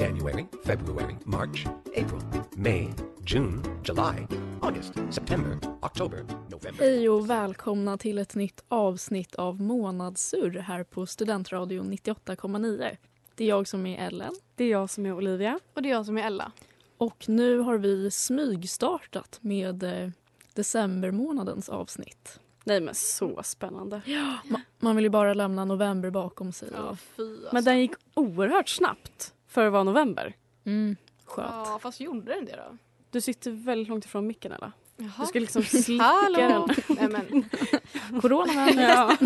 January, February, March, April, May, June, July, August, September, October, November. Hej och välkomna till ett nytt avsnitt av Månadssurr här på Studentradion 98,9. Det är jag som är Ellen. Det är jag som är Olivia. Och det är jag som är Ella. Och nu har vi smygstartat med eh, decembermånadens avsnitt. Nej men så spännande. Ma- man vill ju bara lämna november bakom sig. Ja, fy alltså. Men den gick oerhört snabbt för att vara november. Mm, skönt. Ja, fast gjorde den det då? Du sitter väldigt långt ifrån micken eller? Jaha. Du ska liksom slicka den. Nej men, Corona Ja.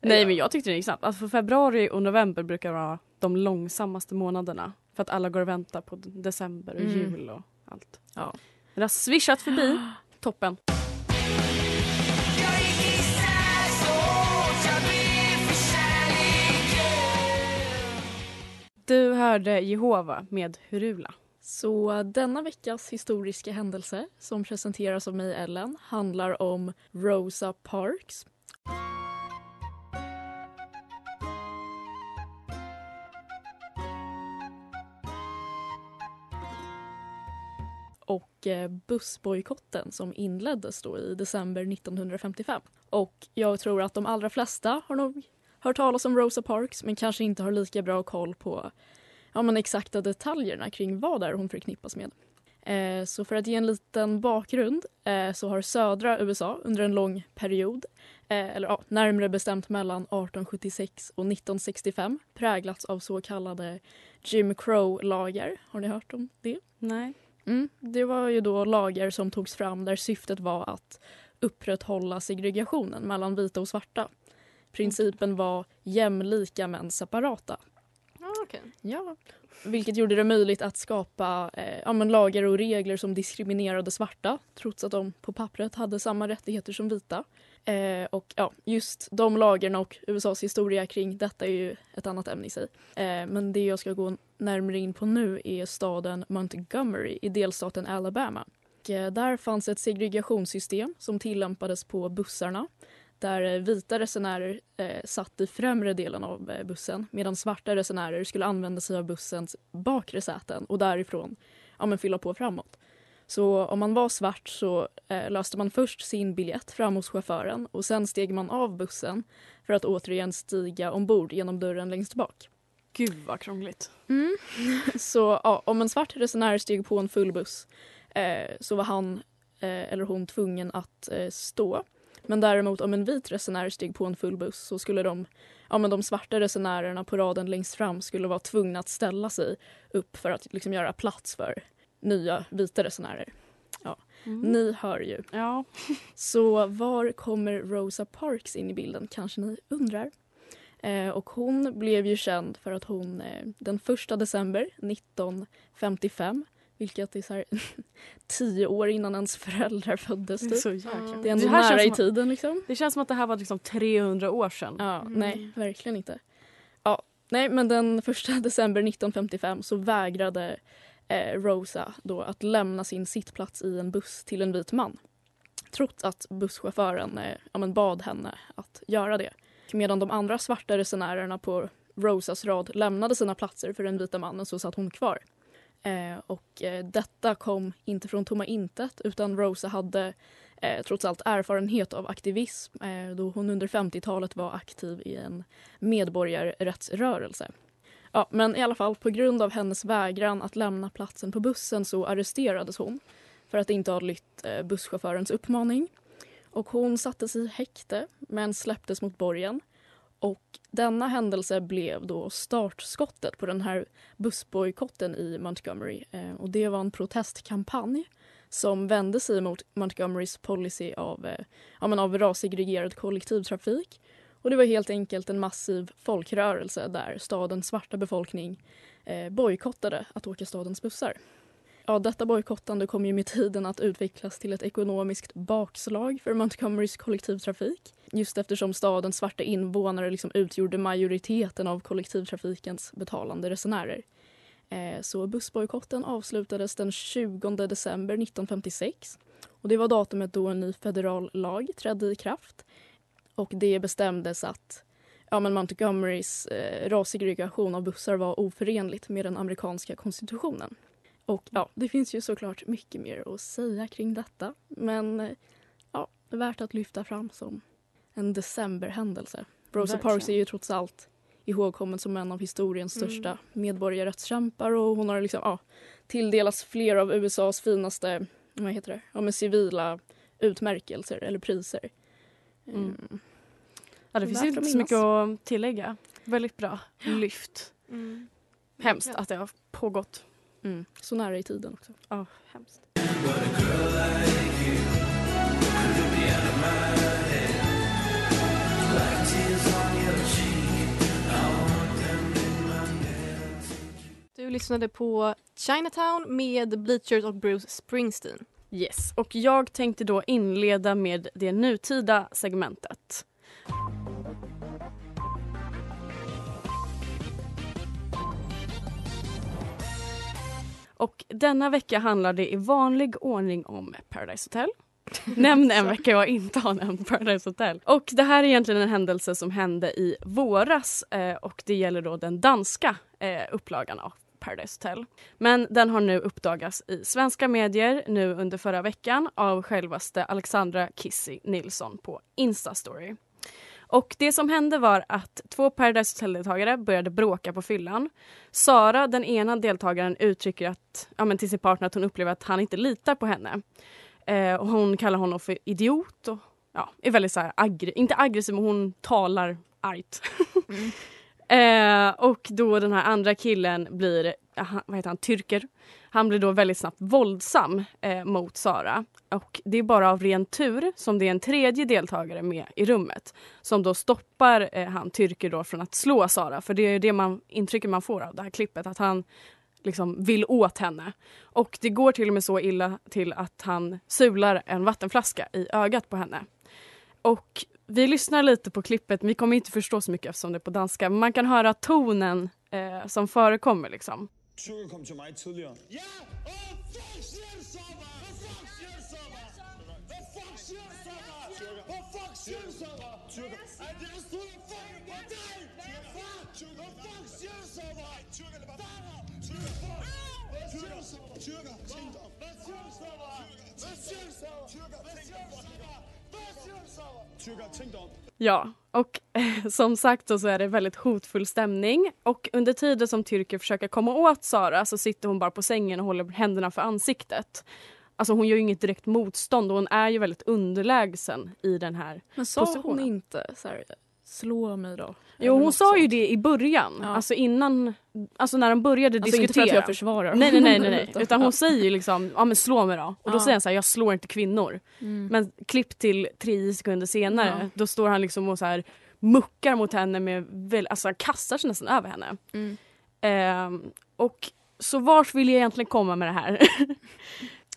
Nej men jag tyckte det gick snabbt. Alltså för februari och november brukar vara de långsammaste månaderna. För att alla går och väntar på december och Mm. jul och allt. Ja. Men det har swishat förbi. Toppen. Du hörde Jehova med Hurula. Så denna veckas historiska händelse som presenteras av mig Ellen handlar om Rosa Parks. och eh, bussbojkotten som inleddes då i december 1955. Och jag tror att de allra flesta har nog hört talas om Rosa Parks men kanske inte har lika bra koll på ja, men exakta detaljerna kring vad det är hon förknippas med. Eh, så för att ge en liten bakgrund eh, så har södra USA under en lång period, eh, eller ja, närmare bestämt mellan 1876 och 1965 präglats av så kallade Jim Crow-lagar. Har ni hört om det? Nej. Mm, det var ju då lagar som togs fram där syftet var att upprätthålla segregationen mellan vita och svarta. Principen var jämlika men separata. ja, okej. Ja. Vilket gjorde det möjligt att skapa eh, ja, lagar och regler som diskriminerade svarta trots att de på pappret hade samma rättigheter som vita. Eh, och ja, Just de lagarna och USAs historia kring detta är ju ett annat ämne i sig. Eh, men det jag ska gå närmare in på nu är staden Montgomery i delstaten Alabama. Och, eh, där fanns ett segregationssystem som tillämpades på bussarna där vita resenärer eh, satt i främre delen av eh, bussen medan svarta resenärer skulle använda sig av bussens bakre säten och därifrån ja, men fylla på framåt. Så om man var svart så eh, löste man först sin biljett fram hos chauffören och sen steg man av bussen för att återigen stiga ombord genom dörren längst bak. Gud vad krångligt. Mm. Så ja, om en svart resenär steg på en full buss eh, så var han eh, eller hon tvungen att eh, stå. Men däremot om en vit resenär steg på en full buss så skulle de, ja, men de svarta resenärerna på raden längst fram skulle vara tvungna att ställa sig upp för att liksom, göra plats för nya vita resenärer. Mm. Ni hör ju. Ja. Så var kommer Rosa Parks in i bilden kanske ni undrar. Eh, och hon blev ju känd för att hon eh, den 1 december 1955, vilket är så här tio år innan ens föräldrar föddes. Det är Typ. så jäkla... Det är ändå Det nära i tiden liksom. Det känns som att det här var liksom 300 år sedan. Ja, Mm. nej, verkligen inte. Ja, nej, men den 1 december 1955 så vägrade eh, Rosa då att lämna sin sittplats i en buss till en vit man. Trots att busschauffören eh, ja, bad henne att göra det. Medan de andra svarta resenärerna på Rosas rad lämnade sina platser för den vita mannen så satt hon kvar. Eh, och eh, detta kom inte från tomma intet utan Rosa hade eh, trots allt erfarenhet av aktivism eh, då hon under 50-talet var aktiv i en medborgarrättsrörelse. Ja, men i alla fall, på grund av hennes vägran att lämna platsen på bussen så arresterades hon för att inte ha lytt eh, busschaufförens uppmaning. Och hon sattes i häkte men släpptes mot borgen. Och denna händelse blev då startskottet på den här bussbojkotten i Montgomery. Eh, och det var en protestkampanj som vände sig mot Montgomerys policy av, eh, ja, men av rassegregerad kollektivtrafik. Och det var helt enkelt en massiv folkrörelse där stadens svarta befolkning eh, bojkottade att åka stadens bussar. Ja, detta bojkottande kom ju med tiden att utvecklas till ett ekonomiskt bakslag för Montgomerys kollektivtrafik. Just eftersom stadens svarta invånare liksom utgjorde majoriteten av kollektivtrafikens betalande resenärer. Eh, så bussbojkotten avslutades den 20 december 1956. Och det var datumet då en ny federal lag trädde i kraft. Och det bestämdes att ja, men Montgomerys eh, rassegregation av bussar var oförenligt med den amerikanska konstitutionen. Och ja, det finns ju såklart mycket mer att säga kring detta. Men eh, ja, det är värt att lyfta fram som en decemberhändelse. Rosa Verkligen. Parks är ju trots allt ihågkommen som en av historiens Mm. största medborgarrättskämpar och hon har liksom, ja, tilldelats flera av USAs finaste vad heter det? Ja, men civila utmärkelser eller priser. Mm. Mm. Ja, det finns Värt inte så mycket att tillägga. Väldigt bra lyft. Mm. Hemskt Ja. att det har pågått. Mm. Så nära i tiden också. Ja, hemskt. Du lyssnade på Chinatown med Bleachers och Bruce Springsteen. Yes, och jag tänkte då inleda med det nutida segmentet. Och denna vecka handlar det i vanlig ordning om Paradise Hotel. Nämn en vecka jag inte har nämnt Paradise Hotel. Och det här är egentligen en händelse som hände i våras eh, och det gäller då den danska eh, upplagan av Paradise Hotel. Men den har nu uppdagats i svenska medier nu under förra veckan av självaste Alexandra Kissy Nilsson på Instastory. Och det som hände var att två Paradise Hotel-deltagare började bråka på fyllan. Sara, den ena deltagaren, uttrycker att, ja, men till sin partner att hon upplever att han inte litar på henne. Eh, och hon kallar honom för idiot och ja, är väldigt så här aggr- inte aggressiv men hon talar argt. eh, och då den här andra killen blir, ja, han- vad heter han, tyrker. Han blir då väldigt snabbt våldsam eh, mot Sara. Och det är bara av ren tur som det är en tredje deltagare med i rummet som då stoppar eh, han Tyrker då från att slå Sara. För det är det man, intrycket man får av det här klippet, att han liksom vill åt henne. Och det går till och med så illa till att han sular en vattenflaska i ögat på henne. Och vi lyssnar lite på klippet, men vi kommer inte förstå så mycket eftersom det är på danska. Men man kan höra tonen eh, som förekommer liksom. Tyrker kom til mig tidligere. Ja! Åh, fuck siger du så, hva'? Hvad fuck siger du så, hva'? Hvad fuck siger du så, hva'? Tyrker. Ej, det er da fucking på dig! Fuck! Hvad fuck siger du så, hva'? Tyrker, det var Tyrker, fuck! Hvad siger du så? Tyrker, tænk dig. Hvad siger du så, hva'? Hvad siger du så? Tyrker, tænk dig. Hvad siger du så, hva'? Tyrker, tänk dig om. Ja, och som sagt så är det väldigt hotfull stämning. Och under tiden som Tyrker försöker komma åt Sara så sitter hon bara på sängen och håller händerna för ansiktet. Alltså hon gör ju inget direkt motstånd och hon är ju väldigt underlägsen i den här Men sa hon Positionen. inte så här, slå mig då? Jo hon sa ju det i början, Ja. alltså innan, alltså när de började Alltså inte för diskutera. att jag försvarar nej nej nej, nej, nej. utan hon säger ju liksom, ja men slå mig då. Och då Ja. säger han så här, jag slår inte kvinnor. Mm. Men klipp till tre sekunder senare, Ja. då står han liksom och så här muckar mot henne med, väl, alltså han kastar sig nästan över henne. Mm. Ehm, och så vart vill jag egentligen komma med det här?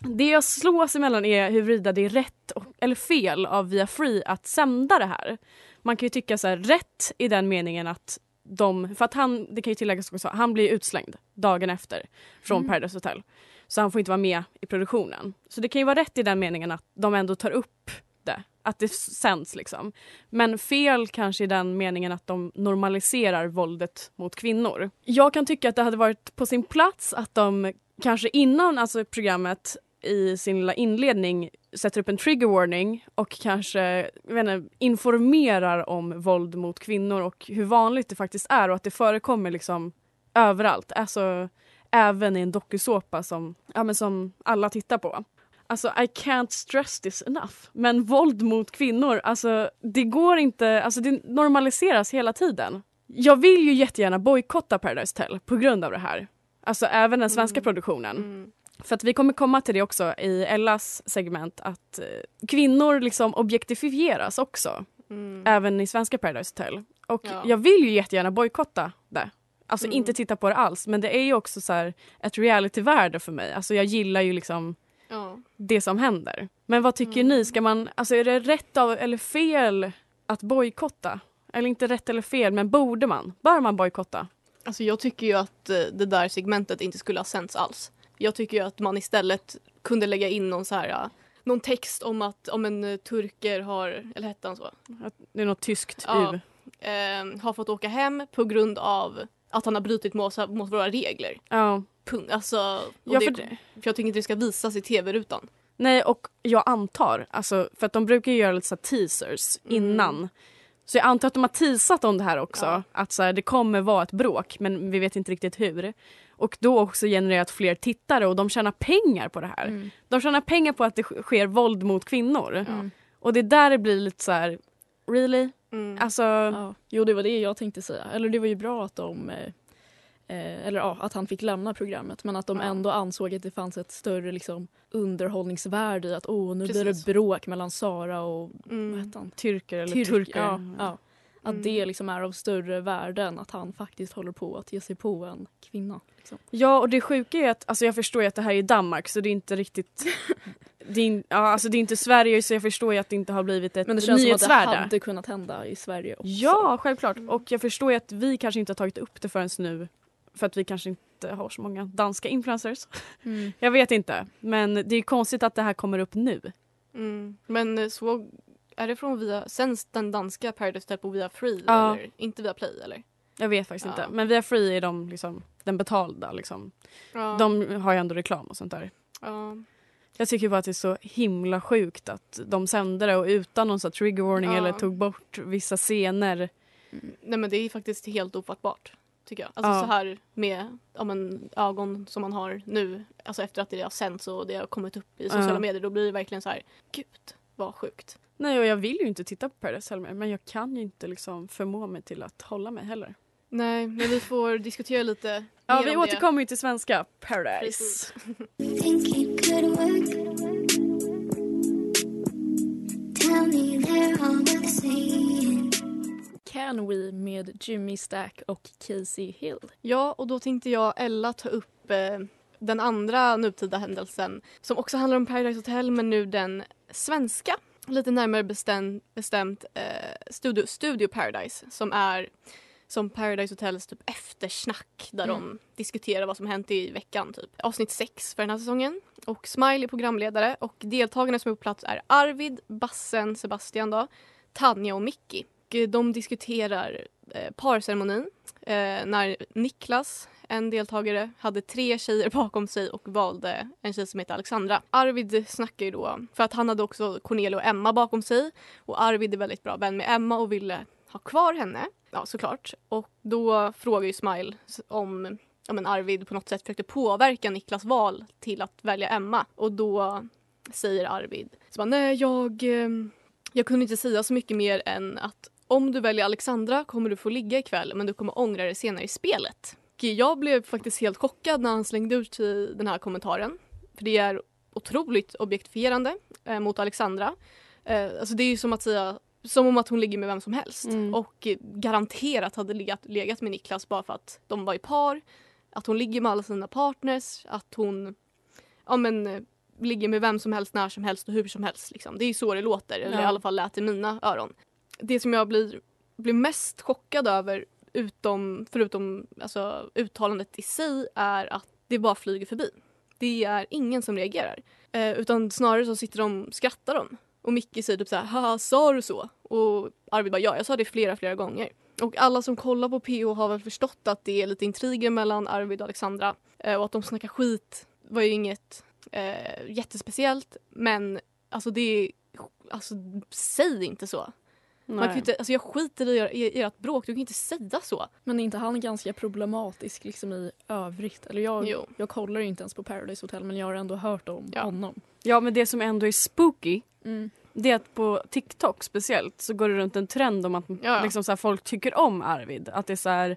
det jag slås emellan är huruvida det är rätt och, eller fel av Via Free att sända det här. Man kan ju tycka så här, rätt i den meningen att de, för att han, det kan ju tilläggas också, han blir utslängd dagen efter från Mm. Paradise Hotel. Så han får inte vara med i produktionen. Så det kan ju vara rätt i den meningen att de ändå tar upp det. Att det sänds liksom. Men fel kanske i den meningen att de normaliserar våldet mot kvinnor. Jag kan tycka att det hade varit på sin plats att de kanske innan alltså programmet i sin lilla inledning sätter upp en trigger warning och kanske inte, informerar om våld mot kvinnor och hur vanligt det faktiskt är och att det förekommer liksom överallt. Alltså även i en dokusåpa som, ja, men som alla tittar på. Alltså I can't stress this enough. Men våld mot kvinnor, alltså det går inte, alltså det normaliseras hela tiden. Jag vill ju jättegärna bojkotta Paradise Hotel på grund av det här. Alltså även den svenska Mm. produktionen. Mm. För att vi kommer komma till det också i Ellas segment att eh, kvinnor liksom objektifieras också. Mm. Även i svenska Paradise Hotel. Och Ja. jag vill ju jättegärna bojkotta det. Alltså Mm. inte titta på det alls men det är ju också så ett realityvärde för mig. Alltså jag gillar ju liksom Ja. det som händer. Men vad tycker Mm. ni? Ska man, alltså är det rätt av, eller fel att bojkotta? Eller inte rätt eller fel, men borde man? Bör man bojkotta? Alltså jag tycker ju att eh, det där segmentet inte skulle ha sänts alls. Jag tycker att man istället kunde lägga in någon så här någon text om att om en eh, turker har, eller hette han så? Att det är något tyskt Ja. Eh, har fått åka hem på grund av att han har brutit mot, mot våra regler. Ja. Punkt. Alltså, Ja, det, för för, det- jag tycker inte det ska visas i tv-rutan. Nej och jag antar, alltså, för att de brukar ju göra lite så teasers Mm. innan. Så jag antar att de har teasat om det här också. Ja. Att så här, det kommer vara ett bråk men vi vet inte riktigt hur. Och då också genererat fler tittare och de tjänar pengar på det här. Mm. De tjänar pengar på att det sk- sker våld mot kvinnor. Mm. Och det är där det blir lite så här, really? Mm. Alltså, Ja. Jo, det var det jag tänkte säga. Eller det var ju bra att de eh, eller ja, att han fick lämna programmet men att de ändå ansåg att det fanns ett större liksom, underhållningsvärde i att åh, nu blir Precis. det bråk mellan Sara och Mm. tyrker eller Tyrk- turker. Ja, ja. Att Mm. det liksom är av större värde än att han faktiskt håller på att ge sig på en kvinna. Liksom. Ja och det sjuka är att, alltså jag förstår ju att det här är Danmark så det är inte riktigt det är, in- ja, alltså det är inte Sverige så jag förstår ju att det inte har blivit ett Men det känns som att det nyhetsvärde. hade kunnat hända i Sverige också. Ja, självklart. Och jag förstår ju att vi kanske inte har tagit upp det förrän nu för att vi kanske inte har så många danska influencers. Mm. Jag vet inte, men det är konstigt att det här kommer upp nu. Mm. Men eh, så är det från via, sänds den danska Paradise Hotel på via Free Ja. eller inte via Play eller? Jag vet faktiskt Ja. inte. Men via Free är de liksom den betalda. Liksom. Ja. De har ju ändå reklam och sånt där. ja. Jag tycker bara att det är så himla sjukt att de sände det och utan någon trigger warning eller tog bort vissa scener. Nej men det är faktiskt helt ofattbart. Tycker jag. Alltså Ja. så här med ja, men, ögon som man har nu. Alltså efter att det har sänts och det har kommit upp i sociala Ja. medier. Då blir det verkligen så här. Gud vad sjukt. Nej och jag vill ju inte titta på Paradise Hotel mer men jag kan ju inte liksom förmå mig till att hålla mig heller. Nej men vi får diskutera lite Ja vi om återkommer ju till svenska. Paradise. Can We med Jimmy Stack och Casey Hill. Ja, och då tänkte jag Ella ta upp eh, den andra nutida händelsen som också handlar om Paradise Hotel men nu den svenska. Lite närmare bestäm, bestämt eh, Studio, Studio Paradise som är som Paradise Hotels typ eftersnack där Mm. de diskuterar vad som hänt i veckan. Typ. Avsnitt 6 för den här säsongen. Och Smiley är programledare och deltagarna som är på plats är Arvid, Bassen, Sebastian då, Tanja och Mickey. Och eh, de diskuterar eh, parceremonin eh, när Niklas, en deltagare, hade tre tjejer bakom sig och valde en tjej som heter Alexandra. Arvid snackar ju då, för att han hade också Cornelia och Emma bakom sig och Arvid är väldigt bra vän med Emma och ville ha kvar henne. Ja, såklart. Och då frågar ju Smile om ja, men Arvid på något sätt försökte påverka Niklas val till att välja Emma. Och då säger Arvid så bara, nej jag, eh, jag kunde inte säga så mycket mer än att om du väljer Alexandra kommer du få ligga ikväll men du kommer ångra dig senare i spelet. Jag blev faktiskt helt chockad när han slängde ut sig den här kommentaren. För det är otroligt objektifierande eh, mot Alexandra. Eh, alltså det är ju som att säga som om att hon ligger med vem som helst Mm. och eh, garanterat hade legat, legat med Niklas bara för att de var i par. Att hon ligger med alla sina partners, att hon ja, men, eh, ligger med vem som helst, när som helst och hur som helst. Liksom. Det är så det låter, eller i Ja. alla fall lät i mina öron. Det som jag blir, blir mest chockad över, utom, förutom alltså, uttalandet i sig, är att det bara flyger förbi. Det är ingen som reagerar. Eh, utan snarare så sitter de skrattar de. Och Micke säger typ så här, haha sa du så? Och Arvid bara, ja jag sa det flera flera gånger. Och alla som kollar på PH har väl förstått att det är lite intriger mellan Arvid och Alexandra. Eh, och att de snackar skit var ju inget eh, jättespeciellt. Men alltså det är, alltså säg inte så. Man kan inte, alltså jag skiter i, er, i ert bråk, du kan inte säga så. Men är inte han ganska problematisk liksom i övrigt? Eller jag, Jo. jag kollar ju inte ens på Paradise Hotel men jag har ändå hört om Ja. honom. Ja men det som ändå är spooky Mm. det är att på TikTok speciellt så går det runt en trend om att Ja. liksom så här, folk tycker om Arvid. Att det är så här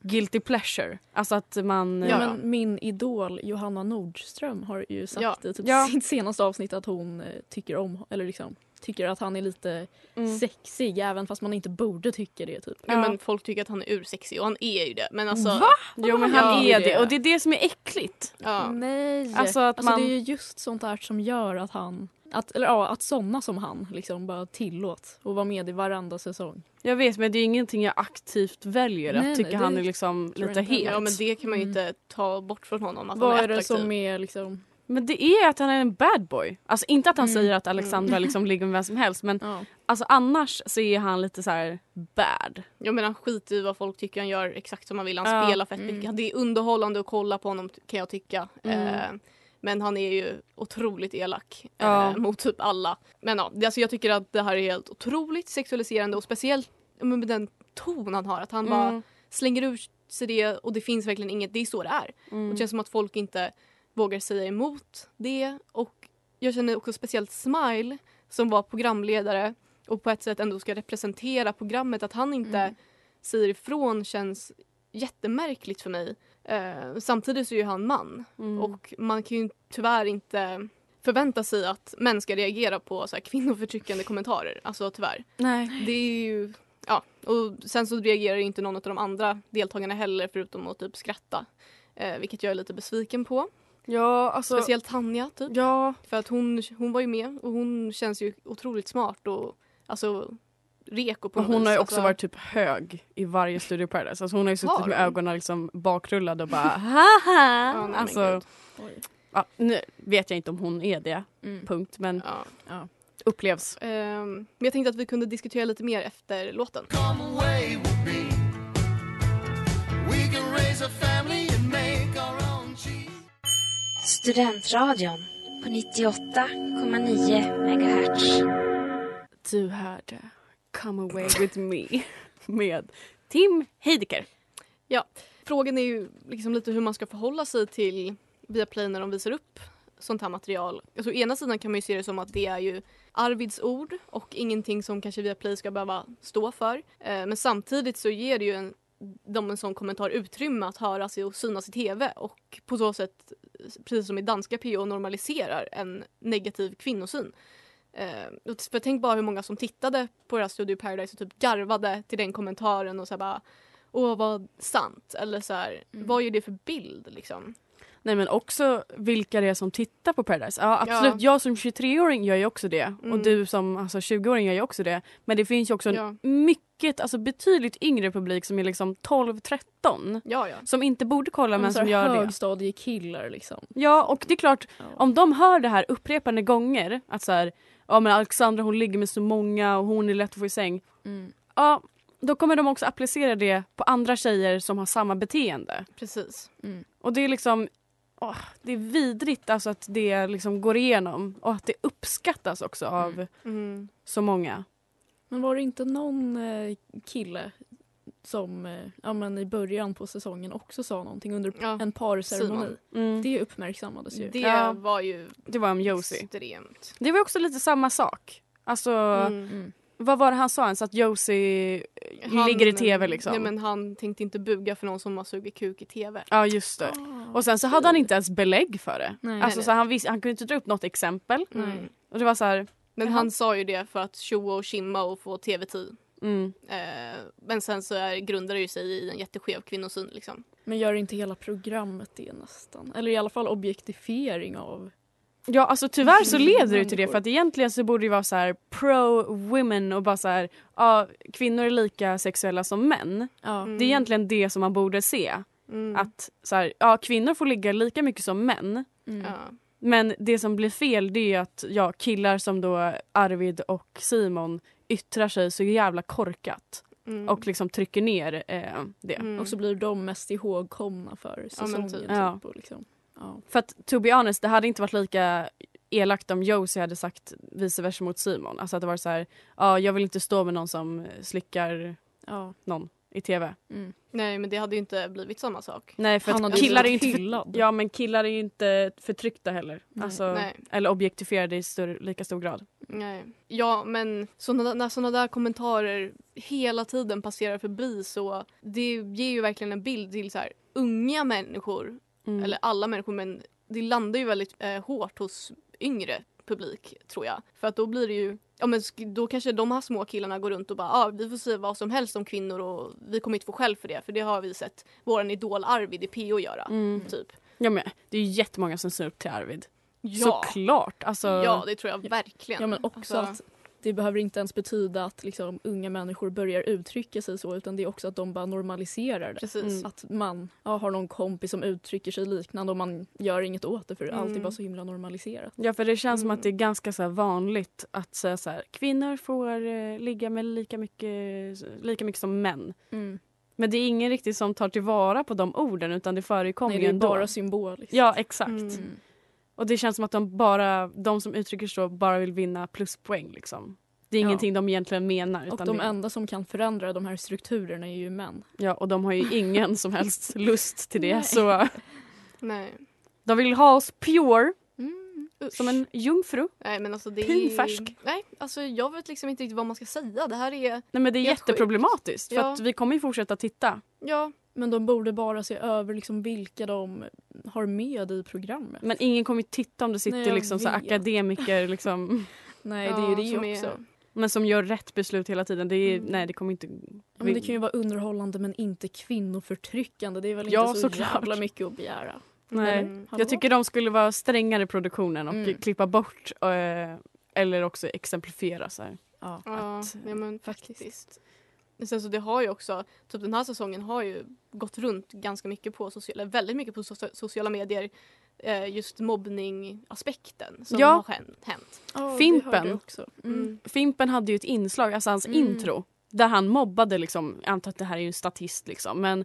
guilty pleasure. Alltså att man... Ja, Ja. men min idol Johanna Nordström har ju sagt Ja. i typ Ja. sitt senaste avsnitt att hon eh, tycker om, eller liksom tycker att han är lite Mm. sexig även fast man inte borde tycka det typ. Ja. Ja. men folk tycker att han är ursexig och han är ju det. Men alltså, Va? Jo men Ja, han det är det det. och det är det som är äckligt. ja. Nej! Alltså att man- det är ju just sånt där som gör att han, att, eller ja, att såna som han liksom bara tillåts och vara med i varenda säsong. Jag vet men det är ingenting jag aktivt väljer Nej, att tycka nej, han är liksom lite het. ja men det kan man ju Mm. inte ta bort från honom. Att Vad han är är det som är liksom, Men det är att han är en bad boy. Alltså inte att han Mm. säger att Alexandra liksom ligger med vem som helst men ja. alltså annars så är han lite så här bad. Jag menar han skiter i vad folk tycker han gör exakt som han vill. Han Ja. spelar fett Mm. mycket. Det är underhållande att kolla på honom kan jag tycka. Mm. Eh, men han är ju otroligt elak eh, Ja. mot typ alla. Men ja, alltså jag tycker att det här är helt otroligt sexualiserande och speciellt med den ton han har. Att han bara Mm. slänger ur sig det och det finns verkligen inget, det är så det är. Och Mm. det känns som att folk inte vågar säga emot det. Och jag känner också speciellt Smile som var programledare och på ett sätt ändå ska representera programmet. Att han inte Mm. säger ifrån känns jättemärkligt för mig. Eh, samtidigt så är ju han man Mm. och man kan ju tyvärr inte förvänta sig att män ska reagera på så här kvinnoförtryckande kommentarer. Alltså tyvärr. Nej. Det är ju... Ja, och sen så reagerar inte någon av de andra deltagarna heller förutom att typ skratta. Eh, vilket jag är lite besviken på. Ja, alltså. Speciellt Tanja typ. Ja, För att hon, hon var ju med och hon känns ju otroligt smart och alltså reko på något hon vis. har ju alltså, också varit typ hög i varje Studio Paradise. Alltså hon har ju suttit Har med ögonen liksom bakrullade och bara haha. Ja, nej, alltså, ja, nu vet jag inte om hon är det, Mm. punkt. Men Ja. Ja. upplevs. Ehm, men jag tänkte att vi kunde diskutera lite mer efter låten. Come away Studentradion på 98,9 MHz. Du hörde Come away with me med Tim Heidecker. Frågan är ju liksom lite hur man ska förhålla sig till Viaplay när de visar upp sånt här material. Alltså, å ena sidan kan man ju se det som att det är ju Arvids ord och ingenting som kanske Viaplay ska behöva stå för. Eh, men samtidigt så ger det ju en, dem en sån kommentar utrymme att höras och synas i tv och på så sätt, precis som i danska PO, normaliserar en negativ kvinnosyn. Eh, för tänk bara hur många som tittade på här Studio Paradise och typ garvade till den kommentaren och så bara Åh vad sant eller så här, Mm. vad ger det för bild liksom? Nej men också vilka det är som tittar på Paradise. Ja absolut, jag som 23-åring gör ju också det. Mm. Och du som alltså, 20-åring gör ju också det. Men det finns ju också Ja. en mycket, alltså betydligt yngre publik som är liksom 12-13. Ja ja. Som inte borde kolla men så som gör det. Högstadiekillar liksom. Ja och det är klart, Ja. om de hör det här upprepade gånger att så här, ja men Alexandra hon ligger med så många och hon är lätt att få i säng. Mm. Ja, då kommer de också applicera det på andra tjejer som har samma beteende. Precis. Mm. Och det är liksom åh, det är vidrigt alltså att det liksom går igenom och att det uppskattas också av Mm. Mm. så många. Men var det inte någon eh, kille som eh, ja, men i början på säsongen också sa någonting under Ja. en parceremoni? Mm. Det, Det uppmärksammades ju. Det Ja. var ju var om Josie. extremt. Det var också lite samma sak. Alltså, Mm. Vad var det han sa ens? Att Josie Han- ligger i tv liksom? Nej men han tänkte inte buga för någon som har sugit kuk i tv. Ja just det. Och sen så hade han inte ens belägg för det. Nej. alltså, nej. så han, vis- han kunde inte dra upp något exempel. Mm. Och det var så här, Men Jaha. han sa ju det för att tjoa och kimma och få tv-tid. mm, Eh, men sen så är, grundar det ju sig i en jätteskev kvinnosyn liksom. Men gör inte hela programmet det nästan? Eller i alla fall objektifiering av... Ja alltså tyvärr så Mm, leder det till det för att egentligen så borde det vara så här pro women och bara så här ja kvinnor är lika sexuella som män. Ja. Mm. Det är egentligen det som man borde se. Mm. Att så här, ja kvinnor får ligga lika mycket som män. Mm. Ja. Men det som blir fel det är att ja, killar som då Arvid och Simon yttrar sig så jävla korkat Mm. och liksom trycker ner eh, det. Mm. Och så blir de mest ihågkomna för Ja, men säsongen. typ. typ. Ja. och liksom. Ja. För att to be honest, det hade inte varit lika elakt om Josie hade sagt vice versa mot Simon. Alltså att det var så här, ja jag vill inte stå med någon som slickar Ja. någon i tv. Mm. Nej men det hade ju inte blivit samma sak. Nej för att killar är ju inte för. Ja men killar är inte förtryckta heller. Nej. Alltså, Nej. eller objektifierade i större, lika stor grad. Nej. Ja men såna, när sådana där kommentarer hela tiden passerar förbi så det ger ju verkligen en bild till så här, unga människor Mm. eller alla människor men det landar ju väldigt eh, hårt hos yngre publik tror jag. För att då blir det ju Ja men då kanske de här små killarna går runt och bara ah, vi får säga vad som helst om kvinnor och vi kommer inte få skäll för det för det har vi sett våran idol Arvid i PO göra. Mm. Typ. Ja, men det är ju jättemånga som ser upp till Arvid. Ja. Såklart. Alltså, ja det tror jag verkligen. ja men också Alltså, att det behöver inte ens betyda att liksom, unga människor börjar uttrycka sig så utan det är också att de bara normaliserar det. Precis. Mm. Att man ja, har någon kompis som uttrycker sig liknande och man gör inget åt det för allt är Mm. bara så himla normaliserat. Ja för det känns som Mm. att det är ganska så här vanligt att säga så här kvinnor får eh, ligga med lika mycket, lika mycket som män. Men det är ingen riktigt som tar tillvara på de orden utan det förekommer Nej, ju det är ändå. bara symboliskt. Ja exakt. Mm. Mm. Och det känns som att de bara, de som uttrycker så bara vill vinna pluspoäng liksom. Det är Ja. ingenting de egentligen menar. Och de det, enda som kan förändra de här strukturerna är ju män. ja, och de har ju ingen som helst lust till det. Nej. Så Nej. de vill ha oss pure, Usch. som en jungfru. Nej men alltså det är... Pinfärsk. Nej, alltså jag vet liksom inte riktigt vad man ska säga. Det här är... Nej men det är jätteproblematiskt för Ja. att vi kommer ju fortsätta titta. Ja, Men de borde bara se över liksom vilka de har med i programmet. Men ingen kommer ju titta om det sitter Nej, liksom så akademiker liksom, Nej, det är ju det också. är- men som gör rätt beslut hela tiden. Det är, Mm. Nej det kommer inte... Ja, men det kan ju vara underhållande men inte kvinnoförtryckande. Det är väl Ja, inte så såklart. jävla mycket att begära. Nej. Mm. Jag tycker de skulle vara strängare i produktionen och Mm. klippa bort eh, eller också exemplifiera så här. Ja. Ja, att- ja men faktiskt. Sen så det har ju också, typ den här säsongen har ju gått runt ganska mycket på sociala, eller väldigt mycket på socia- sociala medier. Eh, just mobbning-aspekten som Ja. har hän- hänt. Ja, Fimpen. Mm. Mm. Fimpen hade ju ett inslag, alltså hans Mm. intro, där han mobbade liksom, jag antar att det här är ju en statist liksom, men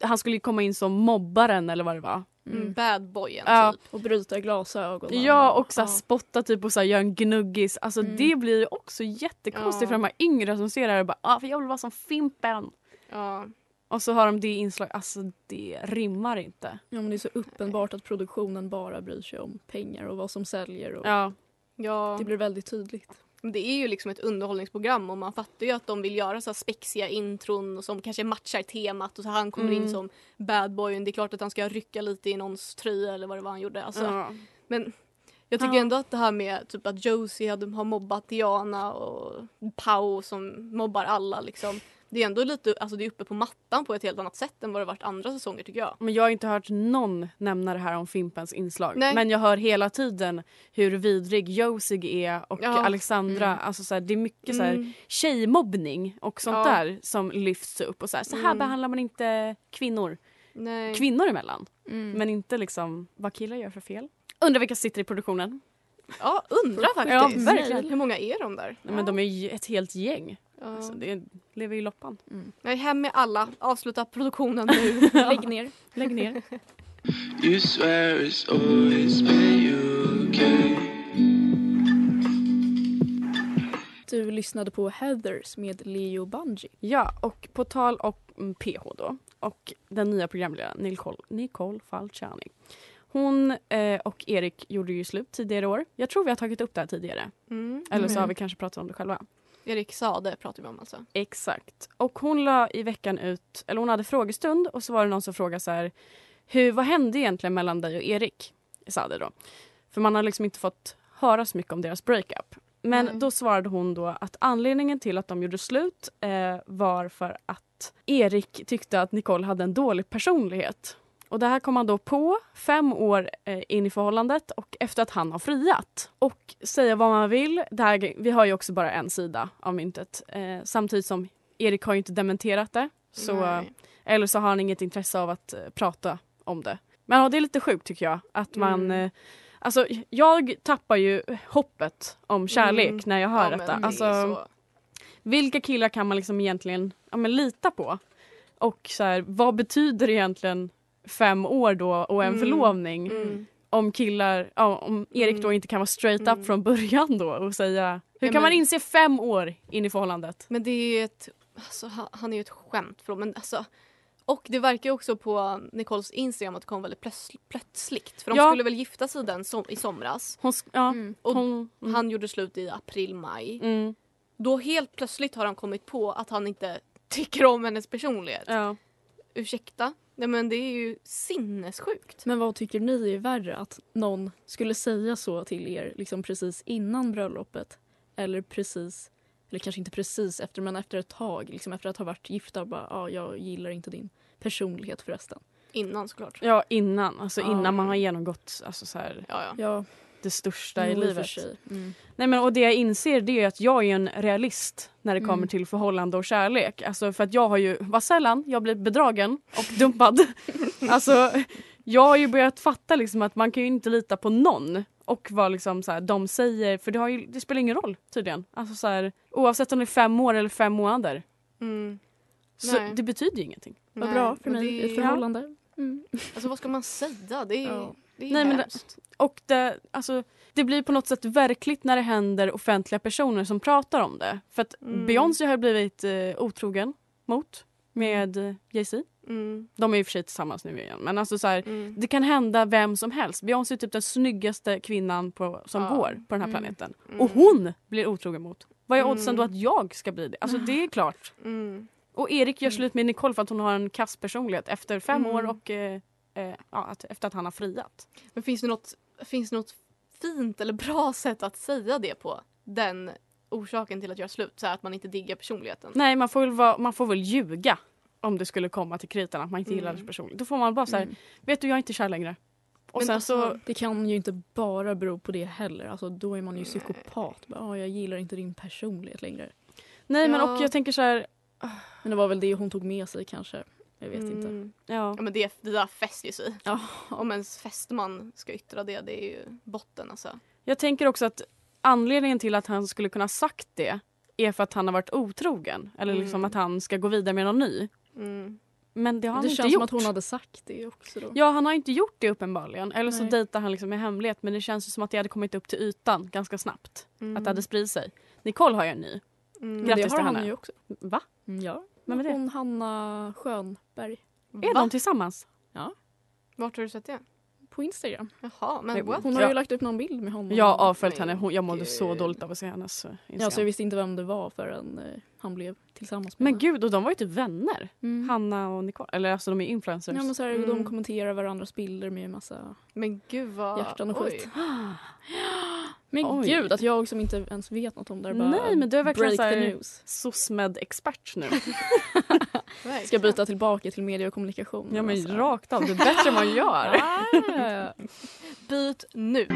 han skulle ju komma in som mobbaren eller vad det var. Mm. Mm. Bad boyen Ja. typ. Och bryta glasögonen. Ja och så ja. spotta typ och så göra en gnuggis. Alltså Mm. det blir ju också jättekonstigt Ja. för de här yngre som ser det här och bara ah, för jag vill vara som Fimpen. Ja. Och så har de det inslag, alltså det rimmar inte. Ja, men det är så uppenbart att produktionen bara bryr sig om pengar och vad som säljer. Och Ja. ja. Det blir väldigt tydligt. Det är ju liksom ett underhållningsprogram och man fattar ju att de vill göra så här spexiga intron och som kanske matchar temat och så han kommer Mm. in som bad boyen. Det är klart att han ska rycka lite i någons tröja eller vad det var han gjorde. Alltså, ja. Men jag tycker Ja. ändå att det här med typ att Josie hade, har mobbat Diana och Pau som mobbar alla liksom. Det är ändå lite, alltså det är uppe på mattan på ett helt annat sätt än vad det varit andra säsonger tycker jag. Men jag har inte hört någon nämna det här om Fimpens inslag. Nej. Men jag hör hela tiden hur vidrig Josie är och Ja. Alexandra. Mm. Alltså så här, det är mycket så här, Mm. tjejmobbning och sånt Ja. där som lyfts upp. Och så här, så här Mm. behandlar man inte kvinnor. Nej. Kvinnor emellan. Mm. Men inte liksom vad killar gör för fel. Undrar vilka sitter i produktionen. ja, undrar Ja, faktiskt. verkligen. Hur många är de där? Nej, Men de är ju ett helt gäng. Ja. Alltså, det lever i loppan. Nej, hem med alla, avsluta produktionen nu. Lägg ner. Lägg ner. You swear it's always been okay? Du lyssnade på Heathers med Leo Bungie. Ja, och på tal om mm, PH då och den nya programledaren Nicole, Nicole Falciani. Hon eh, och Erik gjorde ju slut tidigare i år. Jag tror vi har tagit upp det här tidigare. Mm. Eller så Mm. har vi kanske pratat om det själva. Erik Sade pratar vi om alltså. Exakt. Och hon la i veckan ut, eller hon hade frågestund och så var det någon som frågade så här, hur, vad hände egentligen mellan dig och Erik? Sade då. För man har liksom inte fått höra så mycket om deras breakup. Men Nej. då svarade hon då att anledningen till att de gjorde slut eh, var för att Erik tyckte att Nicole hade en dålig personlighet. Och det här kom han då på fem år eh, in i förhållandet och efter att han har friat. Och säga vad man vill, det här, vi har ju också bara en sida av myntet. Eh, samtidigt som Erik har ju inte dementerat det. Så, Nej. eller så har han inget intresse av att eh, prata om det. Men ja, det är lite sjukt tycker jag. Att man, Mm. eh, alltså, jag tappar ju hoppet om kärlek Mm. när jag hör Ja, detta. det Alltså, så. vilka killar kan man liksom egentligen ja, men lita på? Och så här, vad betyder egentligen fem år då och en Mm. förlovning? Mm. Om killar, ja, om Erik då Mm. inte kan vara straight Mm. up från början då och säga Hur Ja, kan man men- inse fem år in i förhållandet? Men det är ett, alltså, han, är ju ett skämt. Förlåt, men alltså, och det verkar ju också på Nicoles Instagram att det kom väldigt plöts- plötsligt. För de Ja. skulle väl gifta sig den som, i somras. Hon, ja, Mm. Och hon, mm, Han gjorde slut i april, maj. mm, Då helt plötsligt har han kommit på att han inte tycker om hennes personlighet. ja. Ursäkta? Nej men det är ju sinnessjukt. Men vad tycker ni är värre? Att någon skulle säga så till er liksom precis innan bröllopet? Eller precis, eller kanske inte precis efter men efter ett tag, liksom efter att ha varit gifta bara ja, jag gillar inte din personlighet förresten. Innan såklart. ja innan, alltså Ja. innan man har genomgått alltså så här, Ja, ja. Ja, det största i och för livet. sig. Mm. Nej men och det jag inser det är att jag är en realist när det kommer Mm. till förhållande och kärlek. Alltså för att jag har ju, vad sällan, jag blir bedragen och dumpad. alltså jag har ju börjat fatta liksom att man kan ju inte lita på någon och vad liksom så här, de säger för det, har ju, det spelar ingen roll tydligen. Alltså så här, oavsett om det är fem år eller fem månader. Mm. Så Nej. det betyder ju ingenting. Vad bra för mig det i ett förhållande. Mm. Alltså vad ska man säga? Det är, Ja. Det är Nej, men det-. Och det, alltså, det blir på något sätt verkligt när det händer offentliga personer som pratar om det. För att Mm. Beyoncé har blivit eh, otrogen mot med eh, Jay-Z. Mm. De är i och för sig tillsammans nu igen. Men alltså så här, Mm. det kan hända vem som helst. Beyoncé är typ den snyggaste kvinnan på, som Ja. går på den här Mm. planeten. Mm. Och hon blir otrogen mot. Vad är oddsen Mm. då att jag ska bli det? Alltså det är klart. Mm. Och Erik gör slut med Nicole för att hon har en kass personlighet efter fem Mm. år och eh, eh, ja, att, efter att han har friat. Men finns det, något, finns det något fint eller bra sätt att säga det på? Den orsaken till att göra slut, så här att man inte diggar personligheten. Nej, man får, väl vara, man får väl ljuga om det skulle komma till kritan att man inte gillar Mm. det personligt. Då får man bara säga, Mm. vet du jag är inte kär längre. Och Men sen alltså- så, Det kan ju inte bara bero på det heller. Alltså, då är man ju psykopat. Bara, "Ah, jag gillar inte din personlighet längre. nej men Ja. och jag tänker så här, Men det var väl det hon tog med sig kanske. Jag vet inte. Mm. ja. Ja, men det, det där fäster sig. Ja. Om ens fästman ska yttra det, det är ju botten alltså. Jag tänker också att anledningen till att han skulle kunna ha sagt det är för att han har varit otrogen. Eller liksom Mm. att han ska gå vidare med någon ny. Mm. Men det har han det inte känns gjort. som att hon hade sagt det också då. Ja, han har inte gjort det uppenbarligen. Eller så Nej. dejtar han liksom i hemlighet. Men det känns ju som att det hade kommit upp till ytan ganska snabbt. Mm. Att det hade spridit sig. Nicole har ju en ny. Mm. Grattis det har till han ju också. Va? Mm, Ja. Vem är det? Hon Hanna Schönberg Är Va? de tillsammans? Vart har du sett det? på Instagram. Jaha, men Nej, what? Hon har Ja. ju lagt upp någon bild med honom. Jag har avföljt henne. Hon, jag mådde så dåligt av att se hennes Instagram. Ja, så jag visste inte vem det var förrän eh, han blev tillsammans med Men gud, och de var ju typ vänner. Mm. Hanna och Nicole. Eller alltså de är influencers. Ja, men så här, Mm. De kommenterar varandras bilder med massa... Men gud vad... Hjärtan och oj. skit. Men Oj. gud, att jag som inte ens vet något om det här bara Nej, men du är verkligen break the news. SOSMED-expert nu. Ska byta tillbaka till media och kommunikation. ja men Alltså. rakt av. Det är bättre man gör. Byt nu.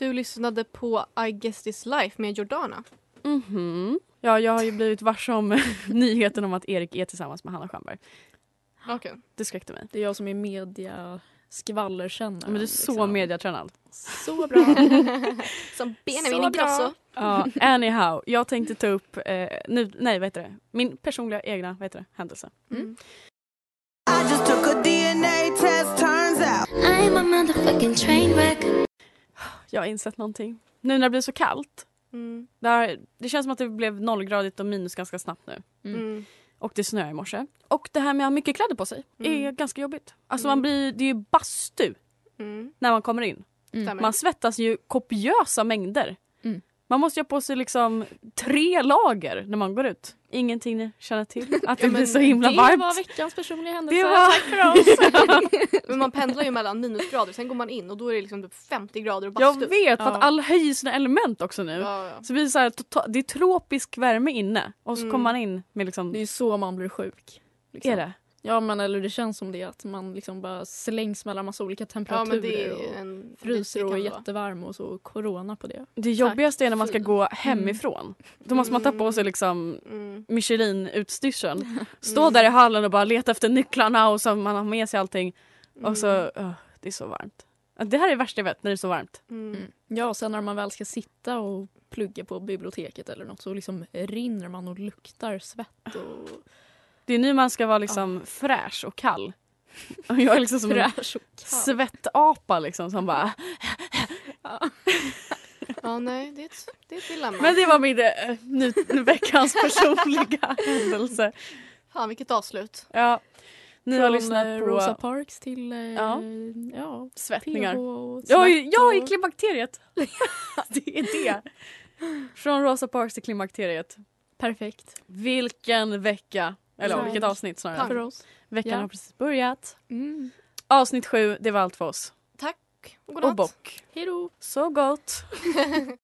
Du lyssnade på I guess this life med Jordana. Mhm. Ja, jag har ju blivit varse om nyheten om att Erik är tillsammans med Hanna Stjernberg. Okej. Det skräckte mig. Det är jag som är media skvallerkännare. Men du är så liksom. mediatränad. Så bra. Som Benjamin bra. Ingrosso. Ja, anyhow. Jag tänkte ta upp, eh, nu, nej vad heter det? Min personliga egna, vad heter det? Händelse. Mm. I just took a DNA test, turns out. I'm a motherfucking train wreck. Jag har insett någonting. Nu när det blir så kallt. Mm. Där, det känns som att det blev nollgradigt och minus ganska snabbt nu. Mm. Och det snöar i morse. Och det här med att ha mycket kläder på sig är Mm. ganska jobbigt. Alltså Mm. man blir, det är ju bastu Mm. när man kommer in. Man svettas ju kopiösa mängder. Man måste ju ha på sig liksom tre lager när man går ut. Ingenting ni känner till? Att det Ja, blir så himla det varmt? var veckans personliga händelse. Det var- Tack för oss. Men man pendlar ju mellan minusgrader, sen går man in och då är det liksom typ 50 grader och Jag bastu. vet, för Ja. att alla höjer sina element också nu. Ja, ja. Så blir det, så här, tota- det är tropisk värme inne och så Mm. kommer man in med liksom... Det är ju så man blir sjuk. liksom. är det? Ja men eller det känns som det att man liksom bara slängs mellan massa olika ja temperaturer men det är och en... fryser och är jättevarm och så corona på det. Det jobbigaste är när man ska gå hemifrån. Då måste man ta på sig liksom Mm. Michelin-utstyrseln. Stå Mm. där i hallen och bara leta efter nycklarna och så man har med sig allting. Mm. Och så, öh, det är så varmt. Det här är det värsta jag vet, när det är så varmt. Mm. Mm. Ja och sen när man väl ska sitta och plugga på biblioteket eller något så liksom rinner man och luktar svett och Det är nu man ska vara liksom fräsch och kall. Och jag är liksom som en och svettapa liksom som bara... Ja nej, det är ett, det är ett dilemma. Men det var min äh, nu, veckans personliga händelse. Fan vilket avslut. Ja, ni har Från, lyssnat eh, på Rosa Parks till eh, Ja. ja, svettningar. Och Ja, svett ja, i och- klimakteriet. det är det. Från Rosa Parks till klimakteriet. Perfekt Vilken vecka. Eller Ja. vilket avsnitt snarare. för oss. Veckan Ja. har precis börjat. Mm. Avsnitt sju, det var allt för oss. Tack och Och godnatt. bock. Hej då! Så gott.